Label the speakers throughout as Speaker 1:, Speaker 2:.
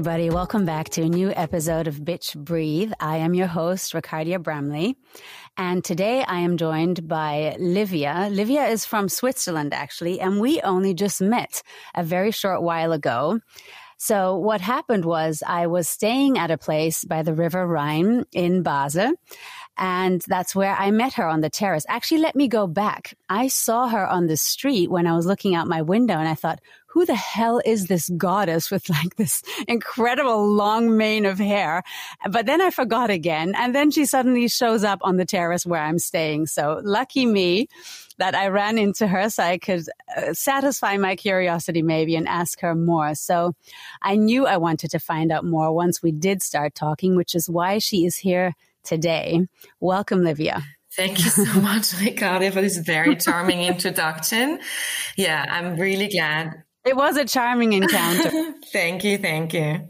Speaker 1: everybody. Welcome back to a new episode of Bitch Breathe. I am your host, Ricarda Bramley. And today I am joined by Livia. Livia is from Switzerland, actually, and we only just met a very short while ago. So what happened was I was staying at a place by the River Rhine in Basel. And that's where I met her on the terrace. Actually, let me go back. I saw her on the street when I was looking out my window and I thought, who the hell is this goddess with like this incredible long mane of hair? But then I forgot again. And then she suddenly shows up on the terrace where I'm staying. So lucky me that I ran into her so I could uh, satisfy my curiosity maybe and ask her more. So I knew I wanted to find out more once we did start talking, which is why she is here today. Welcome, Livia.
Speaker 2: Thank you so much, Ricarda, for this very charming introduction. Yeah, I'm really glad
Speaker 1: it was a charming encounter.
Speaker 2: thank you. Thank you.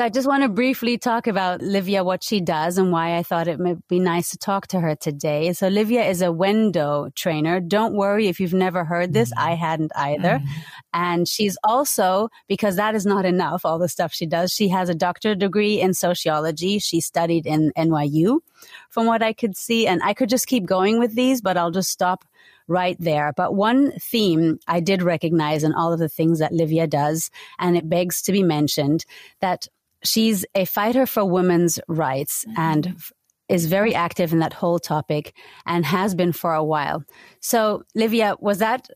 Speaker 1: So I just want to briefly talk about Livia, what she does and why I thought it might be nice to talk to her today. So Livia is a Wendo trainer. Don't worry if you've never heard this. Mm-hmm. I hadn't either. Mm-hmm. And she's also, because that is not enough, all the stuff she does, she has a doctorate degree in sociology. She studied in NYU from what I could see. And I could just keep going with these, but I'll just stop right there. But one theme I did recognize in all of the things that Livia does, and it begs to be mentioned that she's a fighter for women's rights mm-hmm. and is very active in that whole topic and has been for a while. So, Livia, was that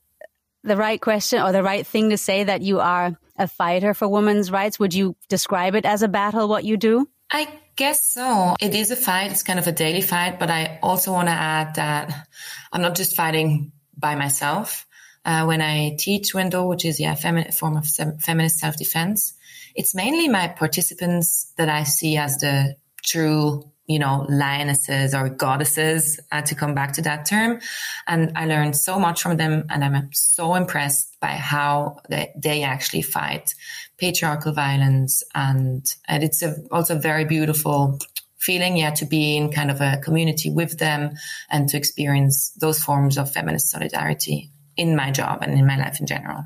Speaker 1: the right question or the right thing to say that you are a fighter for women's rights? Would you describe it as a battle, what you do?
Speaker 2: I guess so. It is a fight. It's kind of a daily fight, but I also want to add that I'm not just fighting by myself. Uh, when I teach Wendo, which is yeah, femi- a form of sem- feminist self-defense, it's mainly my participants that I see as the true, you know, lionesses or goddesses, uh, to come back to that term. And I learned so much from them and I'm so impressed by how they, they actually fight patriarchal violence. And, and it's a, also very beautiful feeling, yeah, to be in kind of a community with them and to experience those forms of feminist solidarity in my job and in my life in general.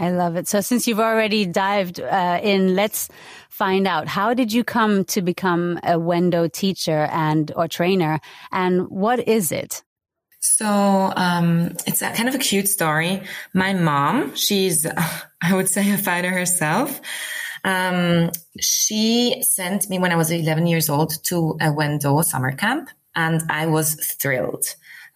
Speaker 1: I love it. So since you've already dived uh, in, let's find out how did you come to become a Wendo teacher and or trainer, and what is it?
Speaker 2: So um, it's a kind of a cute story. My mom, she's I would say a fighter herself. Um, she sent me when I was 11 years old to a Wendo summer camp, and I was thrilled.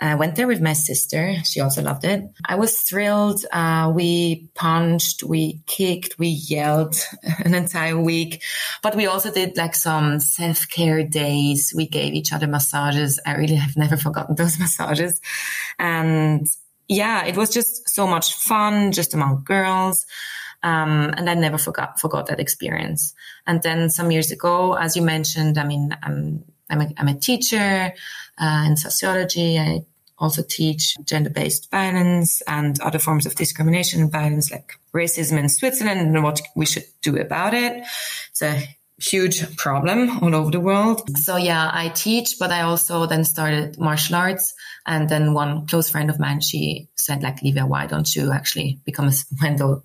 Speaker 2: I went there with my sister. She also loved it. I was thrilled. Uh, we punched, we kicked, we yelled an entire week, but we also did like some self care days. We gave each other massages. I really have never forgotten those massages. And yeah, it was just so much fun just among girls. Um, and I never forgot forgot that experience. And then some years ago, as you mentioned, I mean, I'm I'm a, I'm a teacher uh, in sociology. I also teach gender-based violence and other forms of discrimination and violence like racism in Switzerland and what we should do about it. It's a huge problem all over the world. So yeah, I teach, but I also then started martial arts. And then one close friend of mine, she said like, Livia, why don't you actually become a Wendo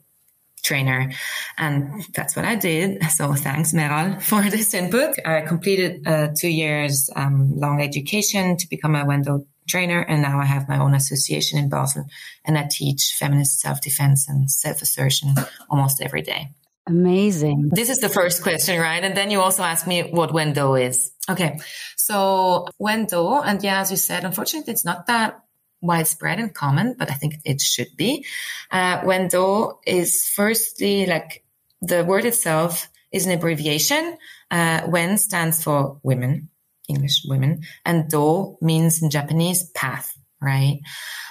Speaker 2: trainer. And that's what I did. So thanks, Meral, for this input. I completed a two years um, long education to become a Wendo trainer. And now I have my own association in Basel and I teach feminist self-defense and self-assertion almost every day.
Speaker 1: Amazing.
Speaker 2: This is the first question, right? And then you also ask me what Wendo is. Okay. So Wendo, and yeah, as you said, unfortunately, it's not that widespread and common, but I think it should be. Uh, Wendo is firstly like the word itself is an abbreviation. Uh, Wen stands for women, English women, and Do means in Japanese path, right?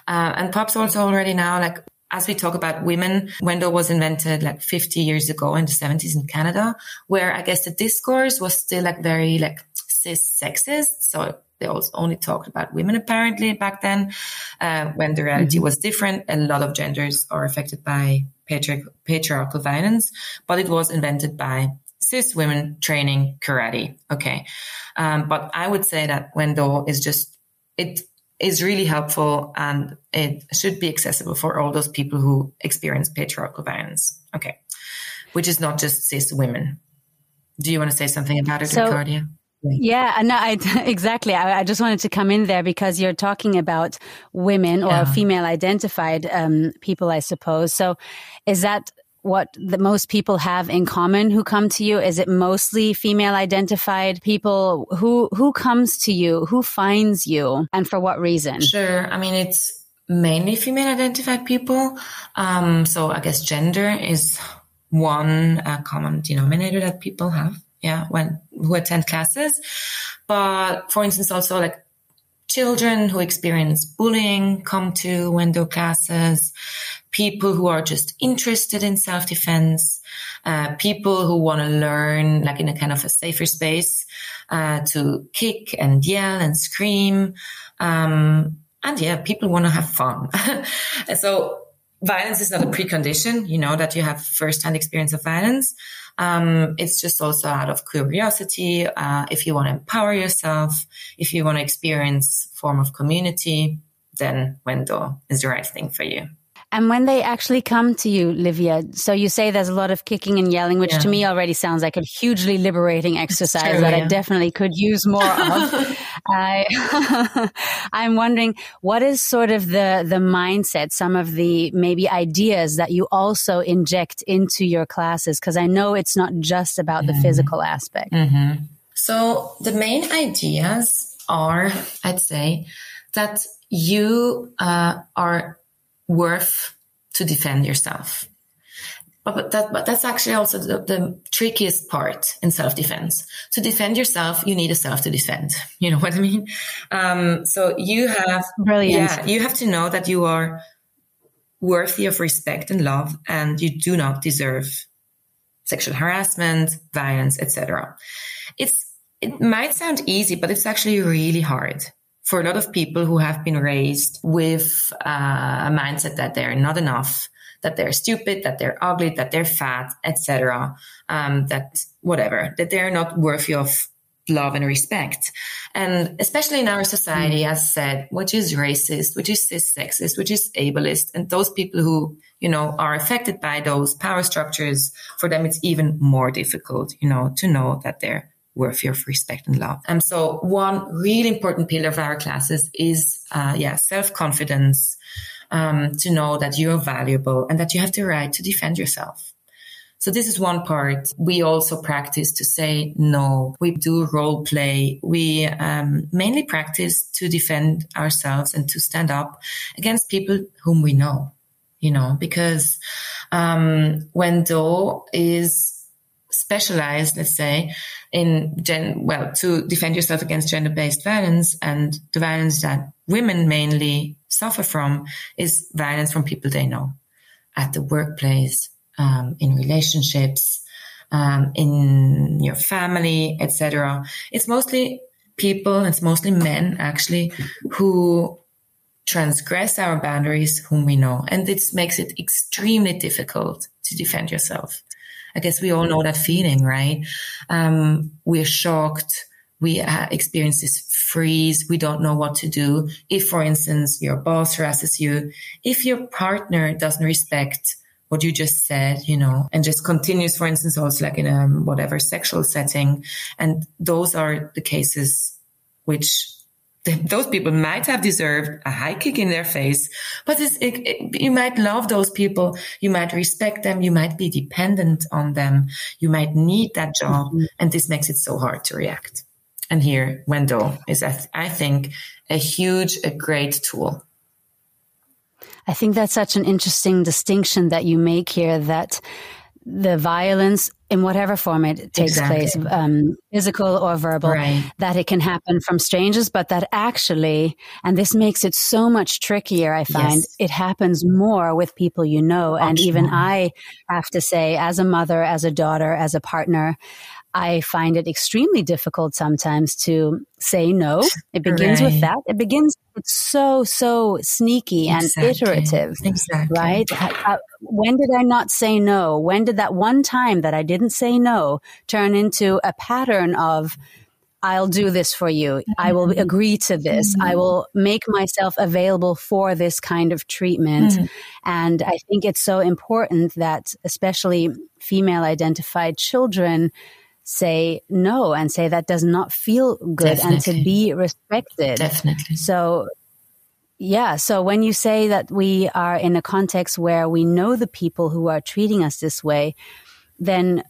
Speaker 2: Uh, and perhaps also already now, like as we talk about women, Wendo was invented like 50 years ago in the 70s in Canada, where I guess the discourse was still like very like cis sexist. So they also only talked about women apparently back then, uh, when the reality mm-hmm. was different. A lot of genders are affected by patriarch- patriarchal violence, but it was invented by cis women training karate. Okay. Um, but I would say that Wendo is just, it is really helpful and it should be accessible for all those people who experience patriarchal violence. Okay. Which is not just cis women. Do you want to say something about it, so, Ricarda?
Speaker 1: Yeah, no, I, exactly. I, I, just wanted to come in there because you're talking about women or yeah. female identified um, people, I suppose. So is that what the most people have in common who come to you? Is it mostly female identified people? Who, who comes to you? Who finds you and for what reason?
Speaker 2: Sure. I mean, it's mainly female identified people. Um, so I guess gender is one uh, common denominator that people have yeah, when who attend classes. But for instance, also like children who experience bullying come to Wendo classes, people who are just interested in self-defense, uh, people who want to learn like in a kind of a safer space, uh, to kick and yell and scream. Um, and yeah, people want to have fun. so violence is not a precondition, you know, that you have first-hand experience of violence. Um, it's just also out of curiosity. Uh, if you want to empower yourself, if you want to experience form of community, then Wendo is the right thing for you.
Speaker 1: And when they actually come to you, Livia, so you say there's a lot of kicking and yelling, which yeah. to me already sounds like a hugely liberating exercise true, that yeah. I definitely could use more of. I, I'm wondering what is sort of the, the mindset, some of the maybe ideas that you also inject into your classes? Cause I know it's not just about mm-hmm. the physical aspect.
Speaker 2: Mm-hmm. So the main ideas are, I'd say, that you uh, are worth to defend yourself. But, that, but that's actually also the, the trickiest part in self-defense. To defend yourself, you need a self to defend. You know what I mean? Um, so you have,
Speaker 1: Brilliant.
Speaker 2: yeah, you have to know that you are worthy of respect and love and you do not deserve sexual harassment, violence, etc. It's, it might sound easy, but it's actually really hard for a lot of people who have been raised with uh, a mindset that they're not enough, that they're stupid, that they're ugly, that they're fat, etc., um, that whatever, that they're not worthy of love and respect. And especially in our society, mm. as said, which is racist, which is cis sexist, which is ableist, and those people who, you know, are affected by those power structures, for them, it's even more difficult, you know, to know that they're worthy of respect and love. And so one really important pillar of our classes is, uh, yeah, self-confidence, um, to know that you're valuable and that you have the right to defend yourself. So this is one part. We also practice to say no. We do role play. We um, mainly practice to defend ourselves and to stand up against people whom we know, you know, because um, Wendo is specialized, let's say, in gen, well, to defend yourself against gender-based violence and the violence that women mainly suffer from is violence from people they know at the workplace, um, in relationships, um, in your family, etc. It's mostly people, it's mostly men actually who transgress our boundaries whom we know. And this makes it extremely difficult to defend yourself. I guess we all know that feeling, right? Um, we're shocked. We uh, experience this freeze. We don't know what to do. If, for instance, your boss harasses you, if your partner doesn't respect what you just said, you know, and just continues, for instance, also like in a whatever sexual setting. And those are the cases which those people might have deserved a high kick in their face, but it, it, you might love those people. You might respect them. You might be dependent on them. You might need that job. Mm-hmm. And this makes it so hard to react. And here, Wendo is, I think, a huge, a great tool.
Speaker 1: I think that's such an interesting distinction that you make here that the violence in whatever form it takes exactly. place, um, physical or verbal, right. that it can happen from strangers, but that actually, and this makes it so much trickier, I find, yes. it happens more with people you know. Much and even more. I have to say, as a mother, as a daughter, as a partner, I find it extremely difficult sometimes to say no. It begins right. with that. It begins, it's so, so sneaky exactly. and iterative.
Speaker 2: Exactly.
Speaker 1: Right? when did I not say no? When did that one time that I didn't say no turn into a pattern of, I'll do this for you. I will mm-hmm. agree to this. Mm-hmm. I will make myself available for this kind of treatment. Mm-hmm. And I think it's so important that, especially female identified children, say no and say that does not feel good Definitely. and to be respected.
Speaker 2: Definitely.
Speaker 1: So, yeah. So when you say that we are in a context where we know the people who are treating us this way, then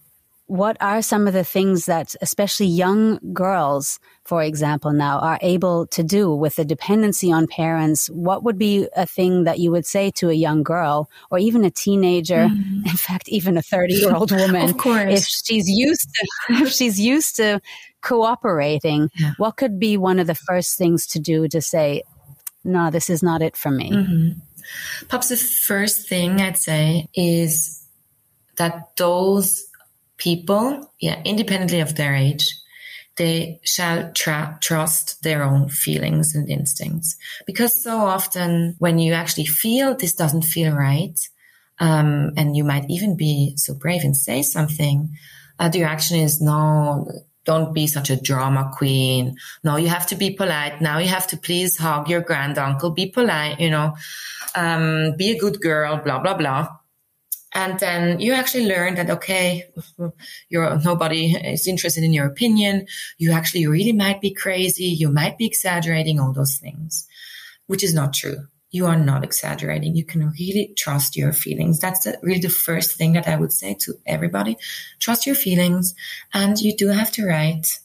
Speaker 1: what are some of the things that especially young girls, for example, now are able to do with the dependency on parents? What would be a thing that you would say to a young girl or even a teenager? Mm. In fact, even a 30 year old woman. If she's used to, if she's used to cooperating, yeah. what could be one of the first things to do to say, no, this is not it for me?
Speaker 2: Mm-hmm. Perhaps the first thing I'd say is that those people, yeah, independently of their age, they shall tra- trust their own feelings and instincts. Because so often when you actually feel this doesn't feel right, um, and you might even be so brave and say something, uh, the reaction is no, don't be such a drama queen. No, you have to be polite. Now you have to please hug your granduncle. Be polite, you know, um, be a good girl, blah, blah, blah. And then you actually learn that, okay, you're, nobody is interested in your opinion. You actually really might be crazy. You might be exaggerating all those things, which is not true. You are not exaggerating. You can really trust your feelings. That's the, really the first thing that I would say to everybody. Trust your feelings and you do have to write.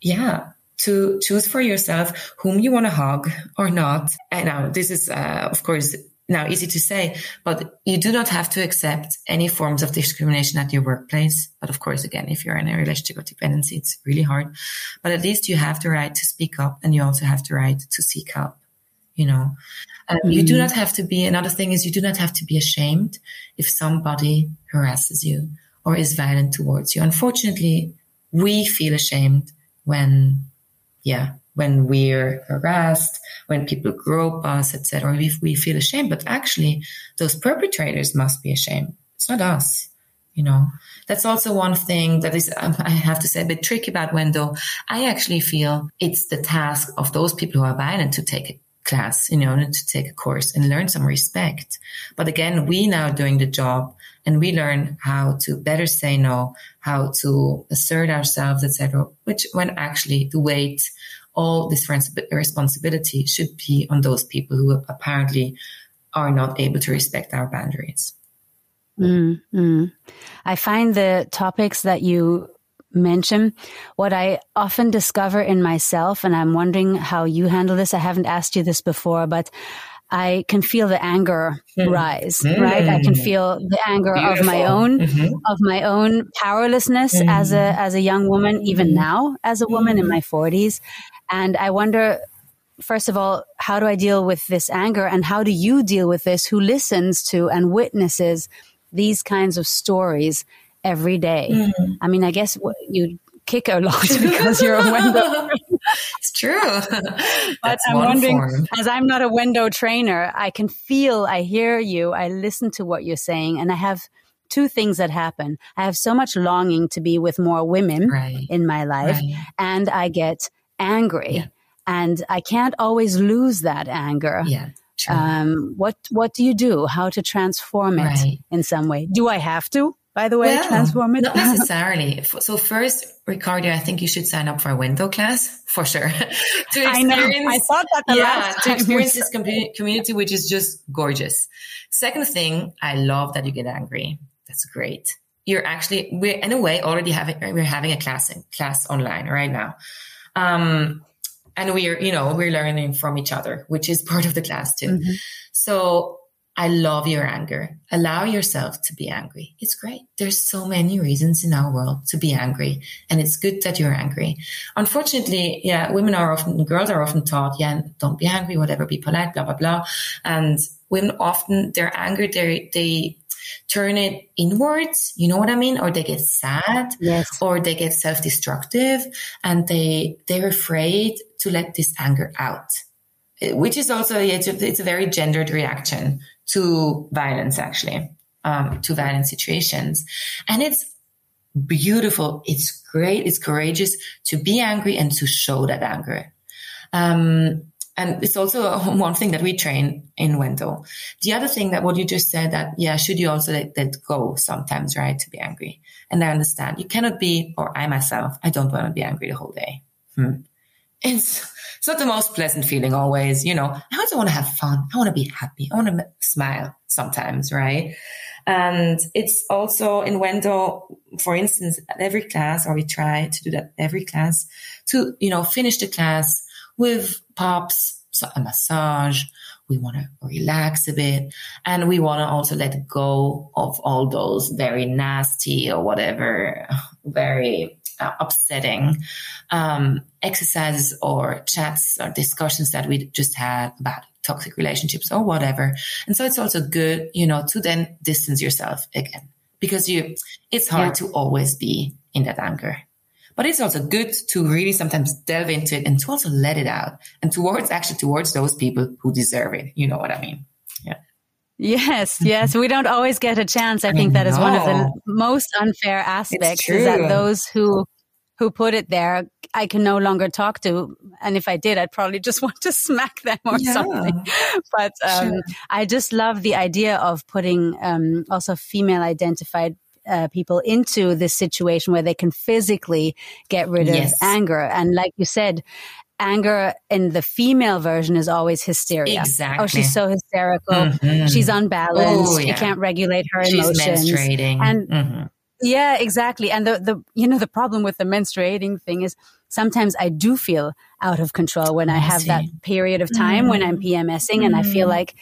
Speaker 2: Yeah, to choose for yourself whom you want to hug or not. And now this is, uh, of course, now easy to say, but you do not have to accept any forms of discrimination at your workplace. But of course, again, if you're in a relationship of dependency, it's really hard. But at least you have the right to speak up and you also have the right to seek help. You know, mm-hmm. you do mm-hmm. not have to be, another thing is you do not have to be ashamed if somebody harasses you or is violent towards you. Unfortunately, we feel ashamed when, yeah, when we're harassed, when people grope us, etc., we, we feel ashamed. But actually, those perpetrators must be ashamed. It's not us, you know. That's also one thing that is, um, I have to say, a bit tricky about Wendo. I actually feel it's the task of those people who are violent to take a class, you know, to take a course and learn some respect. But again, we now doing the job and we learn how to better say no, how to assert ourselves, etc. Which when actually the weight all this responsibility should be on those people who apparently are not able to respect our boundaries.
Speaker 1: Mm, mm. I find the topics that you mention what I often discover in myself, and I'm wondering how you handle this. I haven't asked you this before, but I can feel the anger mm. rise, mm. right? I can feel the anger Beautiful. of my own, mm-hmm. of my own powerlessness mm. as a, as a young woman, even mm-hmm. now as a woman in my forties. And I wonder, first of all, how do I deal with this anger? And how do you deal with this who listens to and witnesses these kinds of stories every day? Mm-hmm. I mean, I guess you kick a lot because you're a Wendo.
Speaker 2: it's true.
Speaker 1: but I'm wondering, form. as I'm not a Wendo trainer, I can feel, I hear you, I listen to what you're saying, and I have two things that happen. I have so much longing to be with more women right. in my life, right. and I get angry. Yeah. And I can't always lose that anger.
Speaker 2: Yeah.
Speaker 1: Um, what what do you do? How to transform it right. in some way? Do I have to? By the way, well, transform it?
Speaker 2: Not necessarily. so first, Ricarda, I think you should sign up for a Wendo class for sure.
Speaker 1: to I know. I thought that the
Speaker 2: yeah,
Speaker 1: last
Speaker 2: to experience this community, which is just gorgeous. Second thing, I love that you get angry. That's great. You're actually we're in a way already having we're having a class in, class online right now. Um, and we're, you know, we're learning from each other, which is part of the class too. Mm-hmm. So I love your anger. Allow yourself to be angry. It's great. There's so many reasons in our world to be angry. And it's good that you're angry. Unfortunately, yeah, women are often, girls are often taught, yeah, don't be angry, whatever, be polite, blah, blah, blah. And women often, their anger, they, they, turn it inwards. You know what I mean? Or they get sad
Speaker 1: yes.
Speaker 2: or they get self-destructive and they, they're afraid to let this anger out, which is also, it's a, it's a very gendered reaction to violence, actually, um, to violent situations. And it's beautiful. It's great. It's courageous to be angry and to show that anger. Um, and it's also one thing that we train in Wendo. The other thing that what you just said that, yeah, should you also let that go sometimes, right? To be angry. And I understand you cannot be, or I myself, I don't want to be angry the whole day. Hmm. It's, it's not the most pleasant feeling always, you know, I also want to have fun. I want to be happy. I want to smile sometimes, right? And it's also in Wendo, for instance, at every class, or we try to do that every class to, you know, finish the class with pops, a massage. We want to relax a bit and we want to also let go of all those very nasty or whatever, very uh, upsetting um, exercises or chats or discussions that we just had about toxic relationships or whatever. And so it's also good, you know, to then distance yourself again because you, it's hard yeah. to always be in that anger. But it's also good to really sometimes delve into it and to also let it out and towards actually towards those people who deserve it. You know what I mean? Yeah.
Speaker 1: Yes, yes. We don't always get a chance. I, I think know. that is one of the most unfair aspects is that those who who put it there I can no longer talk to. And if I did, I'd probably just want to smack them or yeah. something. But um, sure. I just love the idea of putting um, also female identified uh, people into this situation where they can physically get rid of yes. anger. And like you said, anger in the female version is always hysteria.
Speaker 2: Exactly.
Speaker 1: Oh, she's so hysterical. Mm-hmm. She's unbalanced. Oh, yeah. She can't regulate her
Speaker 2: she's
Speaker 1: emotions.
Speaker 2: Menstruating.
Speaker 1: And mm-hmm. yeah, exactly. And the, the, you know, the problem with the menstruating thing is sometimes I do feel out of control when I, have that period of time mm. when I'm mm-hmm. PMSing and I feel mm-hmm. like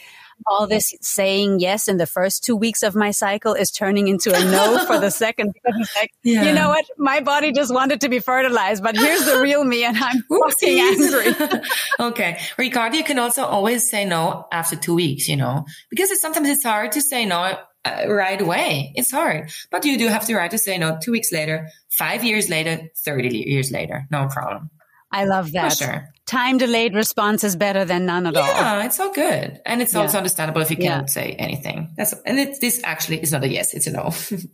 Speaker 1: all this saying yes in the first two weeks of my cycle is turning into a no for the second. Like, yeah. you know what? My body just wanted to be fertilized, but here's the real me and I'm fucking angry.
Speaker 2: okay. Ricarda, you can also always say no after two weeks, you know, because it's, sometimes it's hard to say no uh, right away. It's hard, but you do have the right to say no two weeks later, five years later, 30 years later. No problem.
Speaker 1: I love that. For sure. Time delayed response is better than none at
Speaker 2: yeah,
Speaker 1: all.
Speaker 2: Yeah, it's all good. And it's yeah. also understandable if you can't yeah. say anything. That's, and it, this actually is not a yes, it's a no.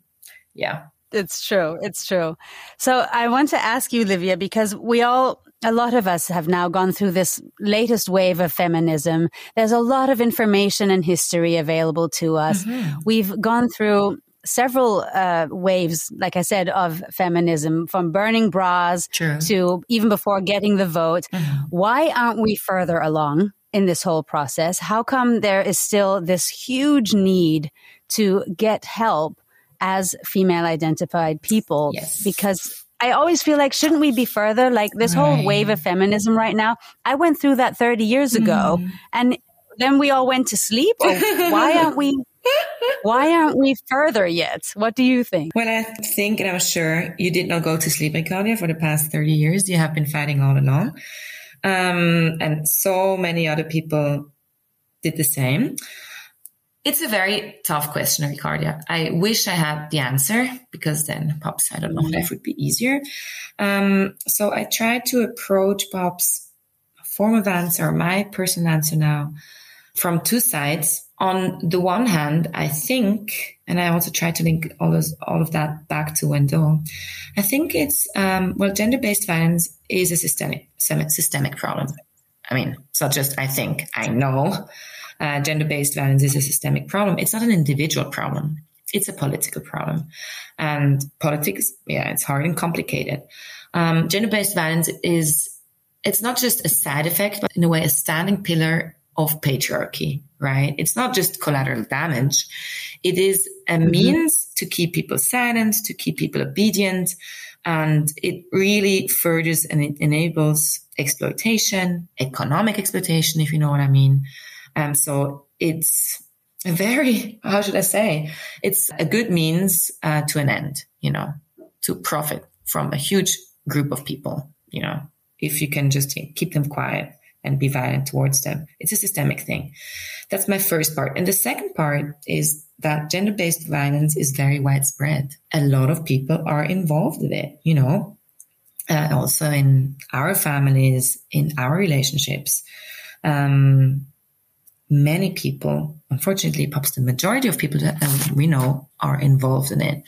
Speaker 2: yeah.
Speaker 1: It's true. It's true. So I want to ask you, Livia, because we all, a lot of us have now gone through this latest wave of feminism. There's a lot of information and history available to us. Mm-hmm. We've gone through several uh, waves, like I said, of feminism from burning bras True. to even before getting the vote. Mm-hmm. Why aren't we further along in this whole process? How come there is still this huge need to get help as female identified people
Speaker 2: yes.
Speaker 1: because I always feel like, shouldn't we be further? Like this right. whole wave of feminism right now, I went through that 30 years ago mm. and then we all went to sleep. why aren't we? Why aren't we further yet? What do you think?
Speaker 2: Well, I think, and I'm sure you did not go to sleep, Claudia, for the past 30 years. You have been fighting all along. Um, and so many other people did the same. It's a very tough question, Ricarda. I wish I had the answer because then Pops, I don't know, life would be easier. Um, so I tried to approach Pops form of answer, my personal answer now, from two sides. On the one hand, I think, and I also try to link all of, all of that back to Wendo. I think it's, um, well, gender-based violence is a systemic, systemic problem. I mean, it's not just I think, I know uh, gender based violence is a systemic problem. It's not an individual problem. It's a political problem. And politics, yeah, it's hard and complicated. Um, gender based violence is, it's not just a side effect, but in a way, a standing pillar of patriarchy, right? It's not just collateral damage. It is a mm-hmm. means to keep people silent, to keep people obedient. And it really furthers and it enables exploitation, economic exploitation, if you know what I mean. Um, so it's a very, how should I say? It's a good means uh, to an end, you know, to profit from a huge group of people, you know, if you can just keep them quiet and be violent towards them. It's a systemic thing. That's my first part. And the second part is that gender based violence is very widespread. A lot of people are involved with it, you know, uh, also in our families, in our relationships. Um, many people, unfortunately, perhaps the majority of people that we know are involved in it.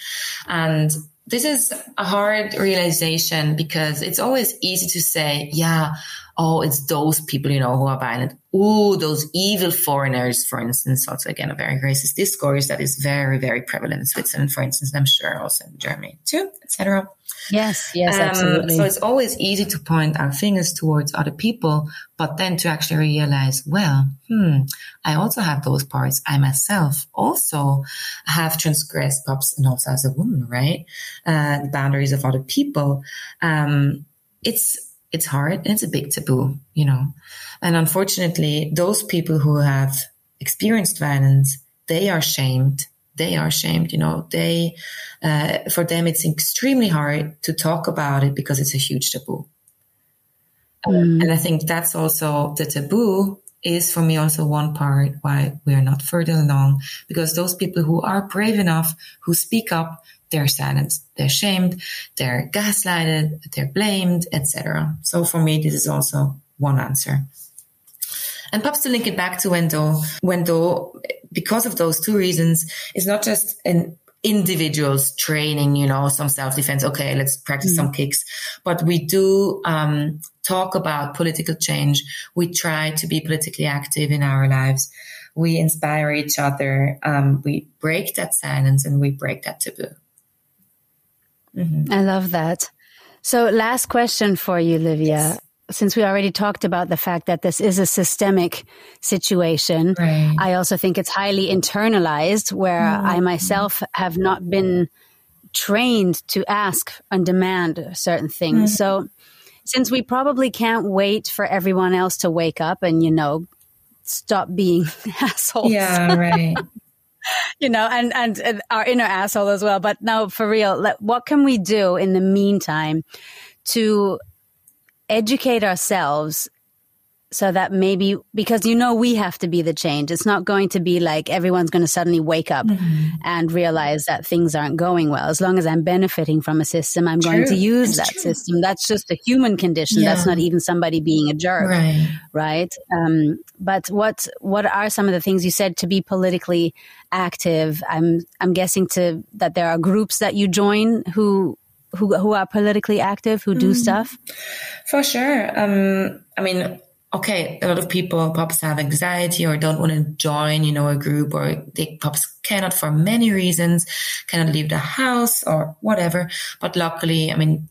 Speaker 2: And this is a hard realization because it's always easy to say, yeah, oh, it's those people, you know, who are violent. Oh, those evil foreigners, for instance, also again, a very racist discourse that is very, very prevalent in Switzerland, for instance, I'm sure also in Germany too, etc.
Speaker 1: Yes, yes, um, absolutely.
Speaker 2: So it's always easy to point our fingers towards other people, but then to actually realize, well, hmm, I also have those parts. I myself also have transgressed, perhaps, and also as a woman, right? Uh, the boundaries of other people. Um, it's it's hard. It's a big taboo, you know. And unfortunately, those people who have experienced violence, they are shamed. They are shamed, you know. They, uh, for them, it's extremely hard to talk about it because it's a huge taboo. Mm. And I think that's also the taboo is for me also one part why we're not further along because those people who are brave enough, who speak up, they're silenced, they're shamed, they're gaslighted, they're blamed, etc. So for me, this is also one answer. And perhaps to link it back to Wendo, Wendo, because of those two reasons, is not just an individuals training, you know, some self-defense. Okay, let's practice mm-hmm. some kicks. But we do um, talk about political change. We try to be politically active in our lives. We inspire each other. Um, we break that silence and we break that taboo.
Speaker 1: Mm-hmm. I love that. So, last question for you, Livia. Yes. Since we already talked about the fact that this is a systemic situation, right. I also think it's highly internalized where mm-hmm. I myself have not been trained to ask and demand certain things. Mm-hmm. So, since we probably can't wait for everyone else to wake up and, you know, stop being assholes.
Speaker 2: Yeah, right.
Speaker 1: You know, and, and, our inner asshole as well. But now, for real, what can we do in the meantime to educate ourselves so that maybe because you know we have to be the change it's not going to be like everyone's going to suddenly wake up mm-hmm. and realize that things aren't going well as long as i'm benefiting from a system i'm true. going to use that true. system that's just a human condition yeah. that's not even somebody being a jerk right, right? Um, but what what are some of the things you said to be politically active i'm i'm guessing to that there are groups that you join who who who are politically active who do mm. stuff
Speaker 2: for sure um i mean okay, a lot of people perhaps have anxiety or don't want to join, you know, a group or they perhaps cannot for many reasons, cannot leave the house or whatever. But luckily, I mean,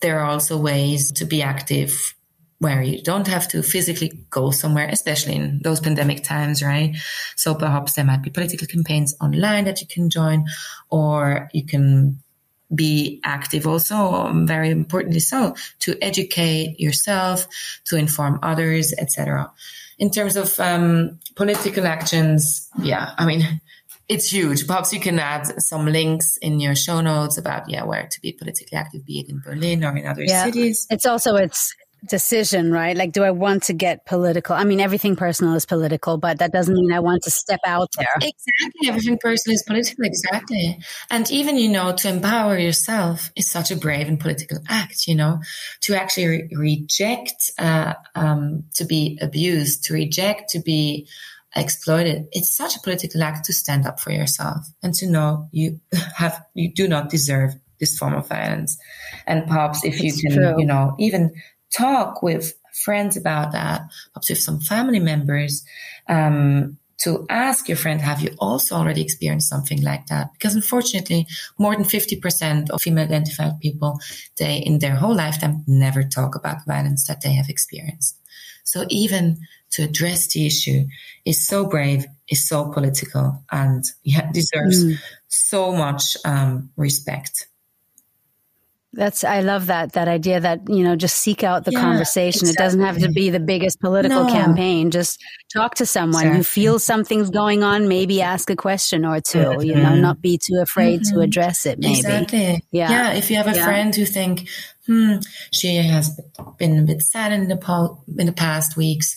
Speaker 2: there are also ways to be active where you don't have to physically go somewhere, especially in those pandemic times, right? So perhaps there might be political campaigns online that you can join or you can be active also um, very importantly so to educate yourself to inform others etc in terms of um, political actions yeah i mean it's huge. Perhaps you can add some links in your show notes about yeah where to be politically active be it in berlin or in other yeah. cities.
Speaker 1: It's also it's decision, right? Like, do I want to get political? I mean, everything personal is political, but that doesn't mean I want to step out there.
Speaker 2: Exactly. Everything personal is political. Exactly. And even, you know, to empower yourself is such a brave and political act, you know, to actually re- reject, uh, um, to be abused, to reject, to be exploited. It's such a political act to stand up for yourself and to know you have, you do not deserve this form of violence. And perhaps if you can, true. you know, even talk with friends about that, perhaps with some family members, um, to ask your friend, have you also already experienced something like that? Because unfortunately, more than 50% of female identified people, they in their whole lifetime never talk about violence that they have experienced. So even to address the issue is so brave, is so political and yeah, deserves mm. so much um, respect.
Speaker 1: That's I love that that idea that you know just seek out the yeah, conversation. Exactly. It doesn't have to be the biggest political no. campaign. Just talk to someone exactly. who feels something's going on. Maybe ask a question or 2 mm-hmm. You know, not be too afraid mm-hmm. to address it. Maybe
Speaker 2: exactly. Yeah, yeah. If you have a yeah. friend who think hmm, she has been a bit sad in the, po- in the past weeks.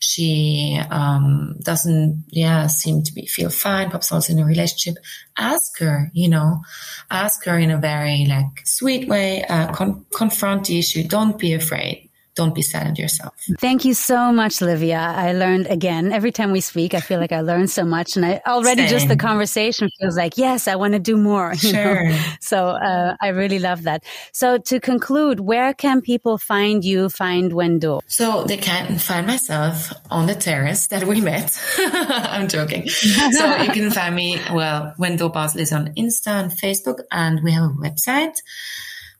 Speaker 2: She um, doesn't, yeah, seem to be feel fine. Perhaps also in a relationship. Ask her, you know, ask her in a very like sweet way. Uh, con- confront the issue. Don't be afraid don't be sad on yourself.
Speaker 1: Thank you so much, Livia. I learned again every time we speak. I feel like I learned so much, and I already Same. just the conversation feels like yes, I want to do more.
Speaker 2: sure. Know?
Speaker 1: So uh, I really love that. So to conclude, where can people find you? Find Wendo?
Speaker 2: So they can find myself on the terrace that we met. I'm joking. so you can find me. Well, Wendo Basel is on Insta and Facebook, and we have a website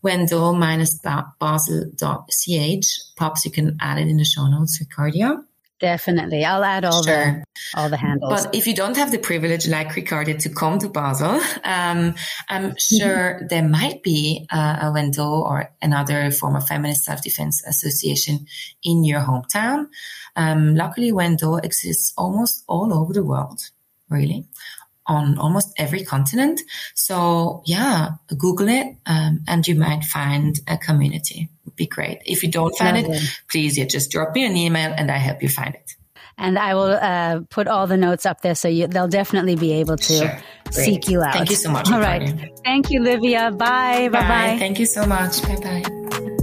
Speaker 2: wendo-basel.ch. Pops, you can add it in the show notes, Ricarda.
Speaker 1: Definitely. I'll add all sure. the all the handles.
Speaker 2: But if you don't have the privilege like Ricarda to come to Basel, um, I'm sure there might be uh, a Wendo or another form of feminist self-defense association in your hometown. Um, luckily, Wendo exists almost all over the world, really on almost every continent. So yeah, Google it, um, and you might find a community. Would be great. If you don't find Lovely. it, please yeah, just drop me an email and I help you find it.
Speaker 1: And I will uh, put all the notes up there so you, they'll definitely be able to sure. seek you out.
Speaker 2: Thank you so much.
Speaker 1: All right. Thank you, Livia. Bye. Bye bye.
Speaker 2: Thank you so much. Bye bye.